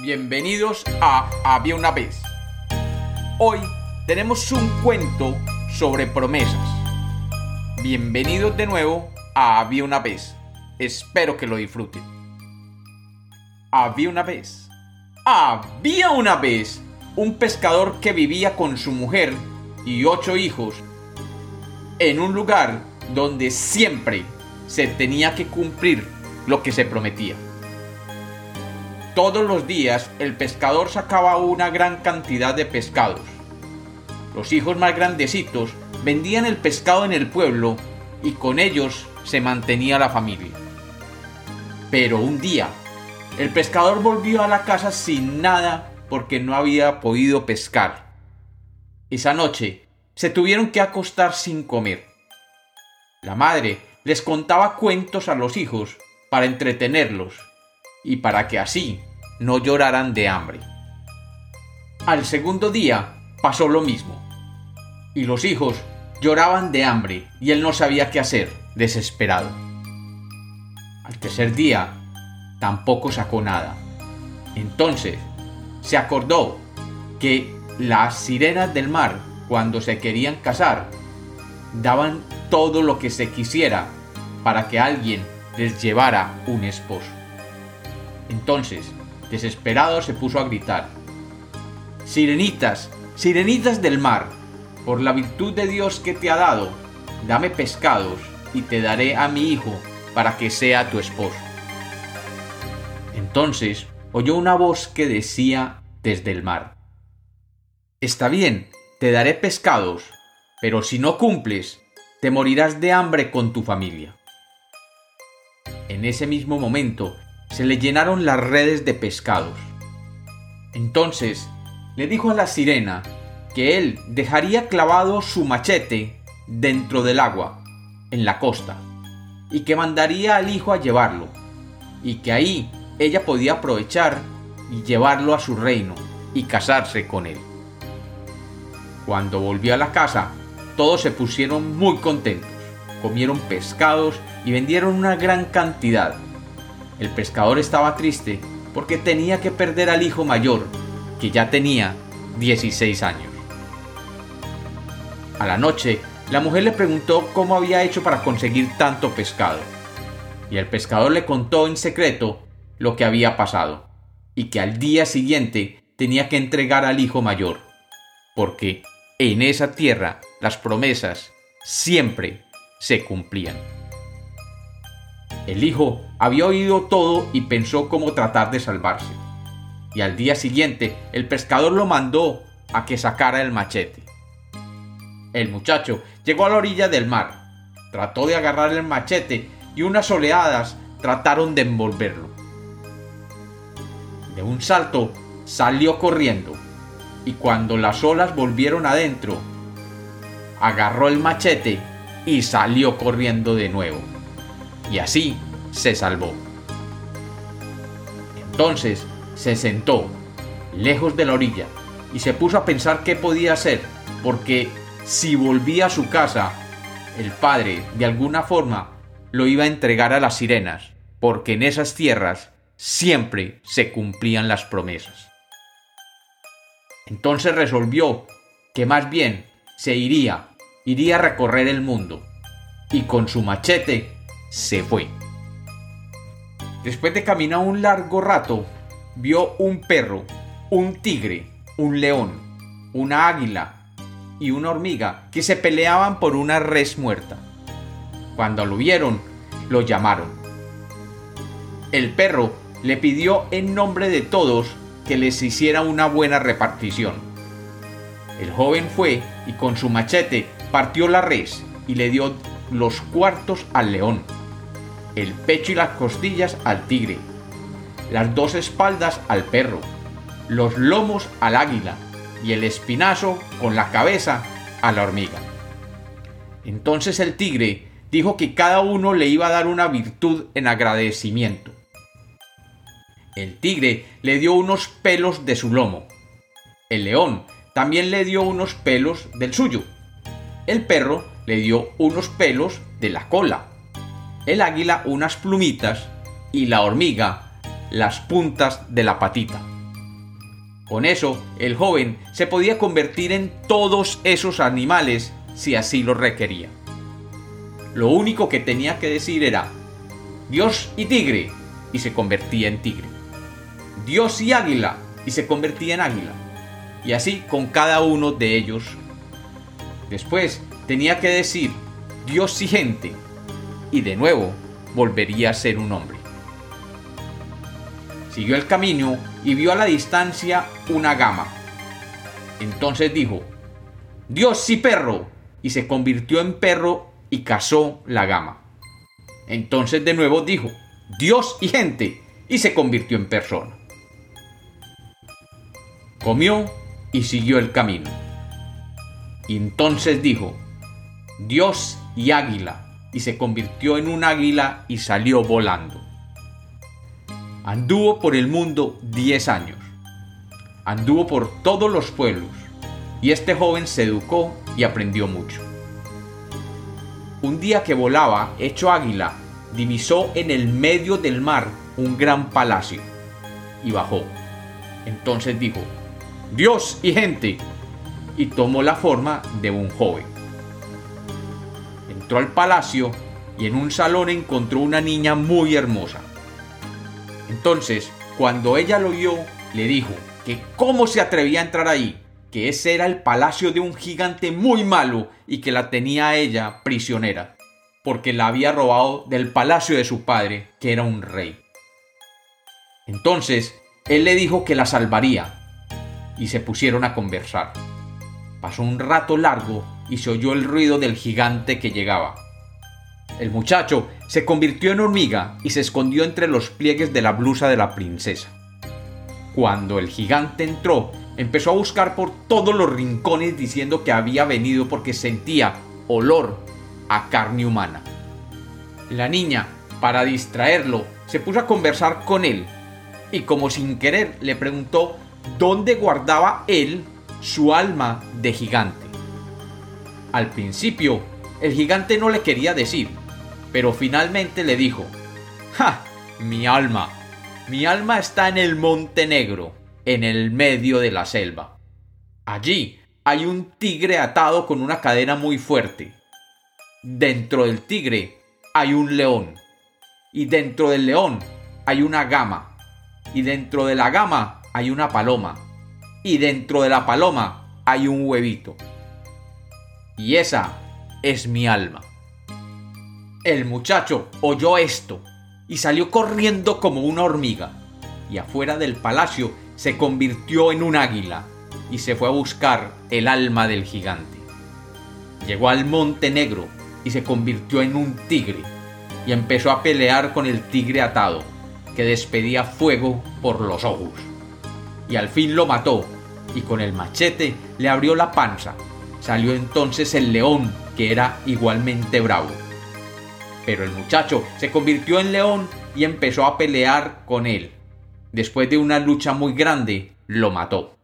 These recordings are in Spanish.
Bienvenidos a Había una vez. Hoy tenemos un cuento sobre promesas. Bienvenidos de nuevo a Había una vez. Espero que lo disfruten. Había una vez. Había una vez un pescador que vivía con su mujer y ocho hijos en un lugar donde siempre se tenía que cumplir lo que se prometía. Todos los días el pescador sacaba una gran cantidad de pescados. Los hijos más grandecitos vendían el pescado en el pueblo y con ellos se mantenía la familia. Pero un día, el pescador volvió a la casa sin nada porque no había podido pescar. Esa noche se tuvieron que acostar sin comer. La madre les contaba cuentos a los hijos para entretenerlos y para que así no lloraran de hambre. Al segundo día pasó lo mismo, y los hijos lloraban de hambre y él no sabía qué hacer, desesperado. Al tercer día tampoco sacó nada. Entonces se acordó que las sirenas del mar, cuando se querían casar, daban todo lo que se quisiera para que alguien les llevara un esposo. Entonces, desesperado, se puso a gritar, Sirenitas, sirenitas del mar, por la virtud de Dios que te ha dado, dame pescados y te daré a mi hijo para que sea tu esposo. Entonces oyó una voz que decía desde el mar, Está bien, te daré pescados, pero si no cumples, te morirás de hambre con tu familia. En ese mismo momento se le llenaron las redes de pescados. Entonces le dijo a la sirena que él dejaría clavado su machete dentro del agua, en la costa, y que mandaría al hijo a llevarlo, y que ahí ella podía aprovechar y llevarlo a su reino y casarse con él. Cuando volvió a la casa, todos se pusieron muy contentos, comieron pescados y vendieron una gran cantidad. El pescador estaba triste porque tenía que perder al hijo mayor, que ya tenía 16 años. A la noche, la mujer le preguntó cómo había hecho para conseguir tanto pescado. Y el pescador le contó en secreto lo que había pasado, y que al día siguiente tenía que entregar al hijo mayor, porque en esa tierra las promesas siempre se cumplían. El hijo había oído todo y pensó cómo tratar de salvarse. Y al día siguiente el pescador lo mandó a que sacara el machete. El muchacho llegó a la orilla del mar, trató de agarrar el machete y unas oleadas trataron de envolverlo. De un salto salió corriendo y cuando las olas volvieron adentro, agarró el machete y salió corriendo de nuevo. Y así se salvó. Entonces se sentó, lejos de la orilla, y se puso a pensar qué podía hacer, porque si volvía a su casa, el padre, de alguna forma, lo iba a entregar a las sirenas, porque en esas tierras siempre se cumplían las promesas. Entonces resolvió que más bien se iría, iría a recorrer el mundo, y con su machete se fue. Después de caminar un largo rato, vio un perro, un tigre, un león, una águila y una hormiga que se peleaban por una res muerta. Cuando lo vieron, lo llamaron. El perro le pidió en nombre de todos que les hiciera una buena repartición. El joven fue y con su machete partió la res y le dio los cuartos al león, el pecho y las costillas al tigre, las dos espaldas al perro, los lomos al águila y el espinazo con la cabeza a la hormiga. Entonces el tigre dijo que cada uno le iba a dar una virtud en agradecimiento. El tigre le dio unos pelos de su lomo. El león también le dio unos pelos del suyo. El perro le dio unos pelos de la cola, el águila unas plumitas y la hormiga las puntas de la patita. Con eso, el joven se podía convertir en todos esos animales si así lo requería. Lo único que tenía que decir era Dios y tigre y se convertía en tigre. Dios y águila y se convertía en águila. Y así con cada uno de ellos. Después tenía que decir Dios y gente y de nuevo volvería a ser un hombre. Siguió el camino y vio a la distancia una gama. Entonces dijo, Dios y perro, y se convirtió en perro y cazó la gama. Entonces de nuevo dijo, Dios y gente, y se convirtió en persona. Comió y siguió el camino. Y entonces dijo, Dios y águila, y se convirtió en un águila y salió volando. Anduvo por el mundo diez años. Anduvo por todos los pueblos, y este joven se educó y aprendió mucho. Un día que volaba, hecho águila, divisó en el medio del mar un gran palacio y bajó. Entonces dijo, Dios y gente, y tomó la forma de un joven. Entró al palacio y en un salón encontró una niña muy hermosa. Entonces, cuando ella lo vio, le dijo que cómo se atrevía a entrar ahí, que ese era el palacio de un gigante muy malo y que la tenía ella prisionera porque la había robado del palacio de su padre, que era un rey. Entonces, él le dijo que la salvaría, y se pusieron a conversar. Pasó un rato largo y se oyó el ruido del gigante que llegaba. El muchacho se convirtió en hormiga y se escondió entre los pliegues de la blusa de la princesa. Cuando el gigante entró, empezó a buscar por todos los rincones diciendo que había venido porque sentía olor a carne humana. La niña, para distraerlo, se puso a conversar con él y como sin querer le preguntó dónde guardaba él su alma de gigante. Al principio, el gigante no le quería decir, pero finalmente le dijo, ¡Ja! Mi alma. Mi alma está en el Monte Negro, en el medio de la selva. Allí hay un tigre atado con una cadena muy fuerte. Dentro del tigre hay un león. Y dentro del león hay una gama. Y dentro de la gama hay una paloma. Y dentro de la paloma hay un huevito. Y esa es mi alma. El muchacho oyó esto y salió corriendo como una hormiga. Y afuera del palacio se convirtió en un águila y se fue a buscar el alma del gigante. Llegó al Monte Negro y se convirtió en un tigre y empezó a pelear con el tigre atado, que despedía fuego por los ojos. Y al fin lo mató, y con el machete le abrió la panza. Salió entonces el león, que era igualmente bravo. Pero el muchacho se convirtió en león y empezó a pelear con él. Después de una lucha muy grande, lo mató.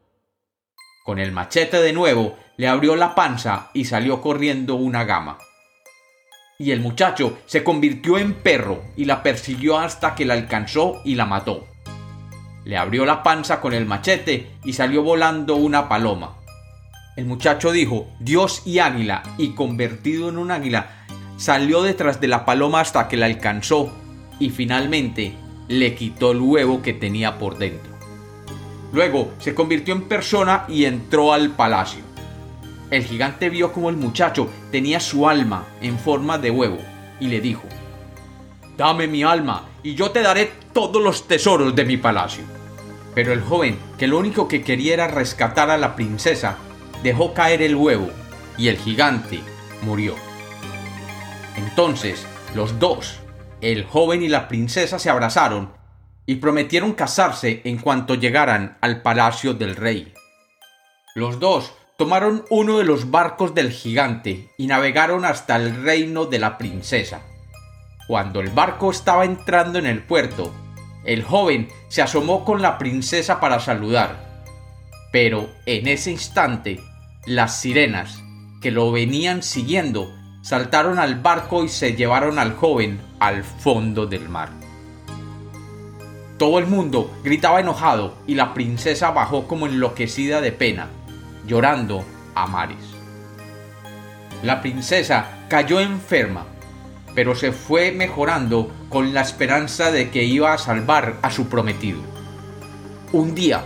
Con el machete de nuevo, le abrió la panza y salió corriendo una gama y el muchacho se convirtió en perro y la persiguió hasta que la alcanzó y la mató. Le abrió la panza con el machete y salió volando una paloma. El muchacho dijo, Dios y águila, y convertido en un águila, salió detrás de la paloma hasta que la alcanzó y finalmente le quitó el huevo que tenía por dentro. Luego se convirtió en persona y entró al palacio. El gigante vio como el muchacho tenía su alma en forma de huevo y le dijo, Dame mi alma y yo te daré todos los tesoros de mi palacio. Pero el joven, que lo único que quería era rescatar a la princesa, dejó caer el huevo y el gigante murió. Entonces los dos, el joven y la princesa, se abrazaron y prometieron casarse en cuanto llegaran al palacio del rey. Los dos tomaron uno de los barcos del gigante y navegaron hasta el reino de la princesa. Cuando el barco estaba entrando en el puerto, el joven se asomó con la princesa para saludar. Pero en ese instante, las sirenas, que lo venían siguiendo, saltaron al barco y se llevaron al joven al fondo del mar. Todo el mundo gritaba enojado y la princesa bajó como enloquecida de pena, llorando a mares. La princesa cayó enferma, pero se fue mejorando con la esperanza de que iba a salvar a su prometido. Un día,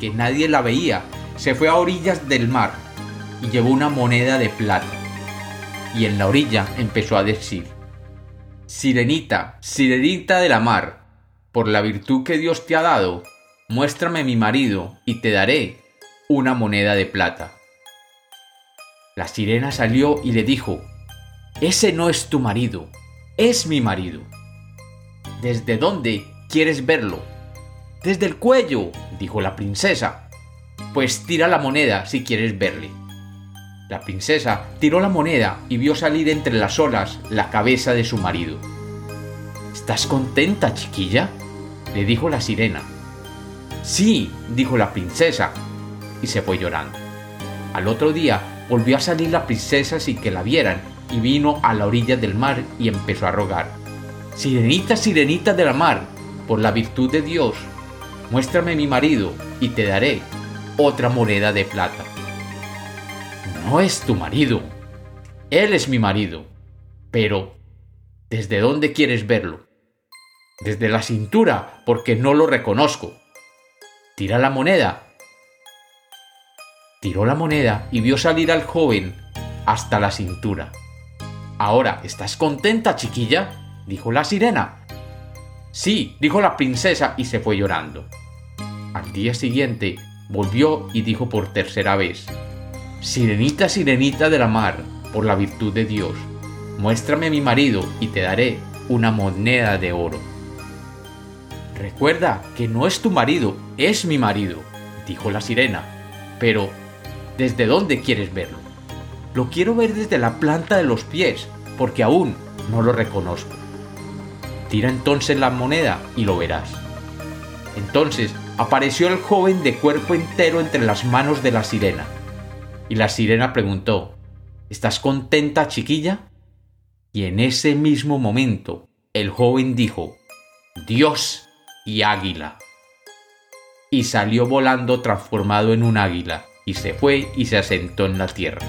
que nadie la veía, se fue a orillas del mar y llevó una moneda de plata. Y en la orilla empezó a decir, Sirenita, sirenita de la mar, por la virtud que Dios te ha dado, muéstrame mi marido y te daré una moneda de plata. La sirena salió y le dijo, Ese no es tu marido, es mi marido. ¿Desde dónde quieres verlo? Desde el cuello, dijo la princesa. Pues tira la moneda si quieres verle. La princesa tiró la moneda y vio salir entre las olas la cabeza de su marido. ¿Estás contenta, chiquilla? le dijo la sirena. Sí, dijo la princesa, y se fue llorando. Al otro día volvió a salir la princesa sin que la vieran, y vino a la orilla del mar y empezó a rogar. Sirenita, sirenita de la mar, por la virtud de Dios, muéstrame mi marido y te daré otra moneda de plata. No es tu marido, él es mi marido, pero ¿desde dónde quieres verlo? Desde la cintura, porque no lo reconozco. Tira la moneda. Tiró la moneda y vio salir al joven hasta la cintura. Ahora, ¿estás contenta, chiquilla? dijo la sirena. Sí, dijo la princesa y se fue llorando. Al día siguiente volvió y dijo por tercera vez, Sirenita, sirenita de la mar, por la virtud de Dios, muéstrame mi marido y te daré una moneda de oro. Recuerda que no es tu marido, es mi marido, dijo la sirena. Pero, ¿desde dónde quieres verlo? Lo quiero ver desde la planta de los pies, porque aún no lo reconozco. Tira entonces la moneda y lo verás. Entonces apareció el joven de cuerpo entero entre las manos de la sirena. Y la sirena preguntó, ¿Estás contenta, chiquilla? Y en ese mismo momento el joven dijo, Dios y águila. Y salió volando transformado en un águila, y se fue y se asentó en la tierra.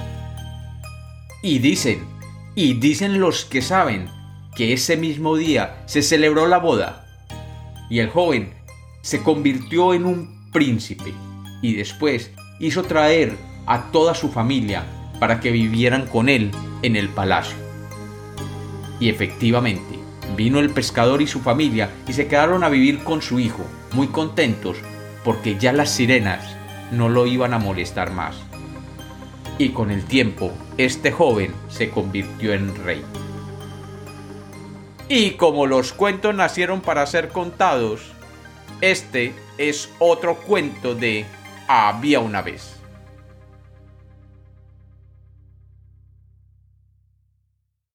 Y dicen, y dicen los que saben, que ese mismo día se celebró la boda, y el joven se convirtió en un príncipe, y después hizo traer a toda su familia para que vivieran con él en el palacio. Y efectivamente, Vino el pescador y su familia y se quedaron a vivir con su hijo, muy contentos porque ya las sirenas no lo iban a molestar más. Y con el tiempo, este joven se convirtió en rey. Y como los cuentos nacieron para ser contados, este es otro cuento de Había una vez.